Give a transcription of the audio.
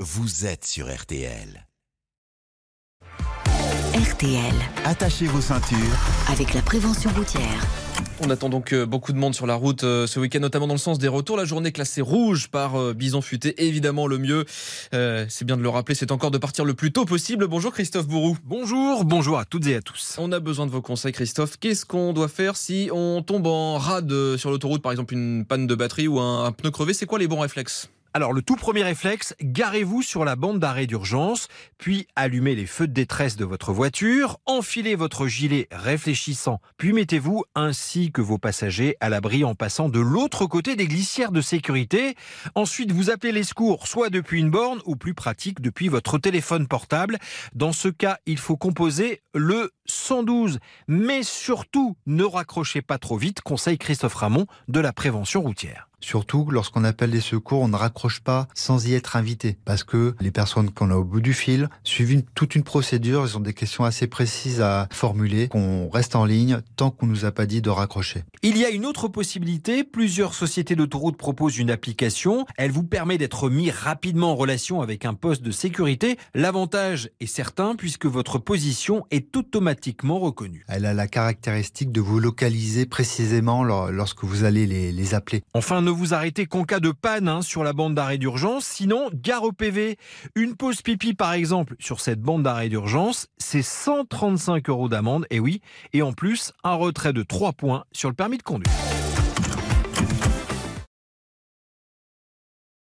vous êtes sur RTL. RTL, Attachez vos ceintures. avec la prévention routière. On attend donc euh, beaucoup de monde sur la route euh, ce week-end, notamment dans le sens des retours. La journée classée rouge par euh, Bison Futé, évidemment le mieux, euh, c'est bien de le rappeler, c'est encore de partir le plus tôt possible. Bonjour Christophe Bourou. Bonjour, bonjour à toutes et à tous. On a besoin de vos conseils Christophe. Qu'est-ce qu'on doit faire si on tombe en rade sur l'autoroute, par exemple une panne de batterie ou un, un pneu crevé? C'est quoi les bons réflexes? Alors le tout premier réflexe, garez-vous sur la bande d'arrêt d'urgence, puis allumez les feux de détresse de votre voiture, enfilez votre gilet réfléchissant, puis mettez-vous ainsi que vos passagers à l'abri en passant de l'autre côté des glissières de sécurité. Ensuite, vous appelez les secours soit depuis une borne ou plus pratique depuis votre téléphone portable. Dans ce cas, il faut composer le 112. Mais surtout, ne raccrochez pas trop vite, conseille Christophe Ramon de la prévention routière. Surtout, lorsqu'on appelle les secours, on ne raccroche pas sans y être invité. Parce que les personnes qu'on a au bout du fil suivent une- toute une procédure, ils ont des questions assez précises à formuler, qu'on reste en ligne tant qu'on nous a pas dit de raccrocher. Il y a une autre possibilité. Plusieurs sociétés d'autoroutes proposent une application. Elle vous permet d'être mis rapidement en relation avec un poste de sécurité. L'avantage est certain puisque votre position est automatiquement reconnue. Elle a la caractéristique de vous localiser précisément lor- lorsque vous allez les, les appeler. Enfin, ne vous arrêtez qu'en cas de panne hein, sur la bande d'arrêt d'urgence. Sinon, gare au PV. Une pause pipi, par exemple, sur cette bande d'arrêt d'urgence, c'est 135 euros d'amende. Et oui. Et en plus, un retrait de 3 points sur le permis de conduire.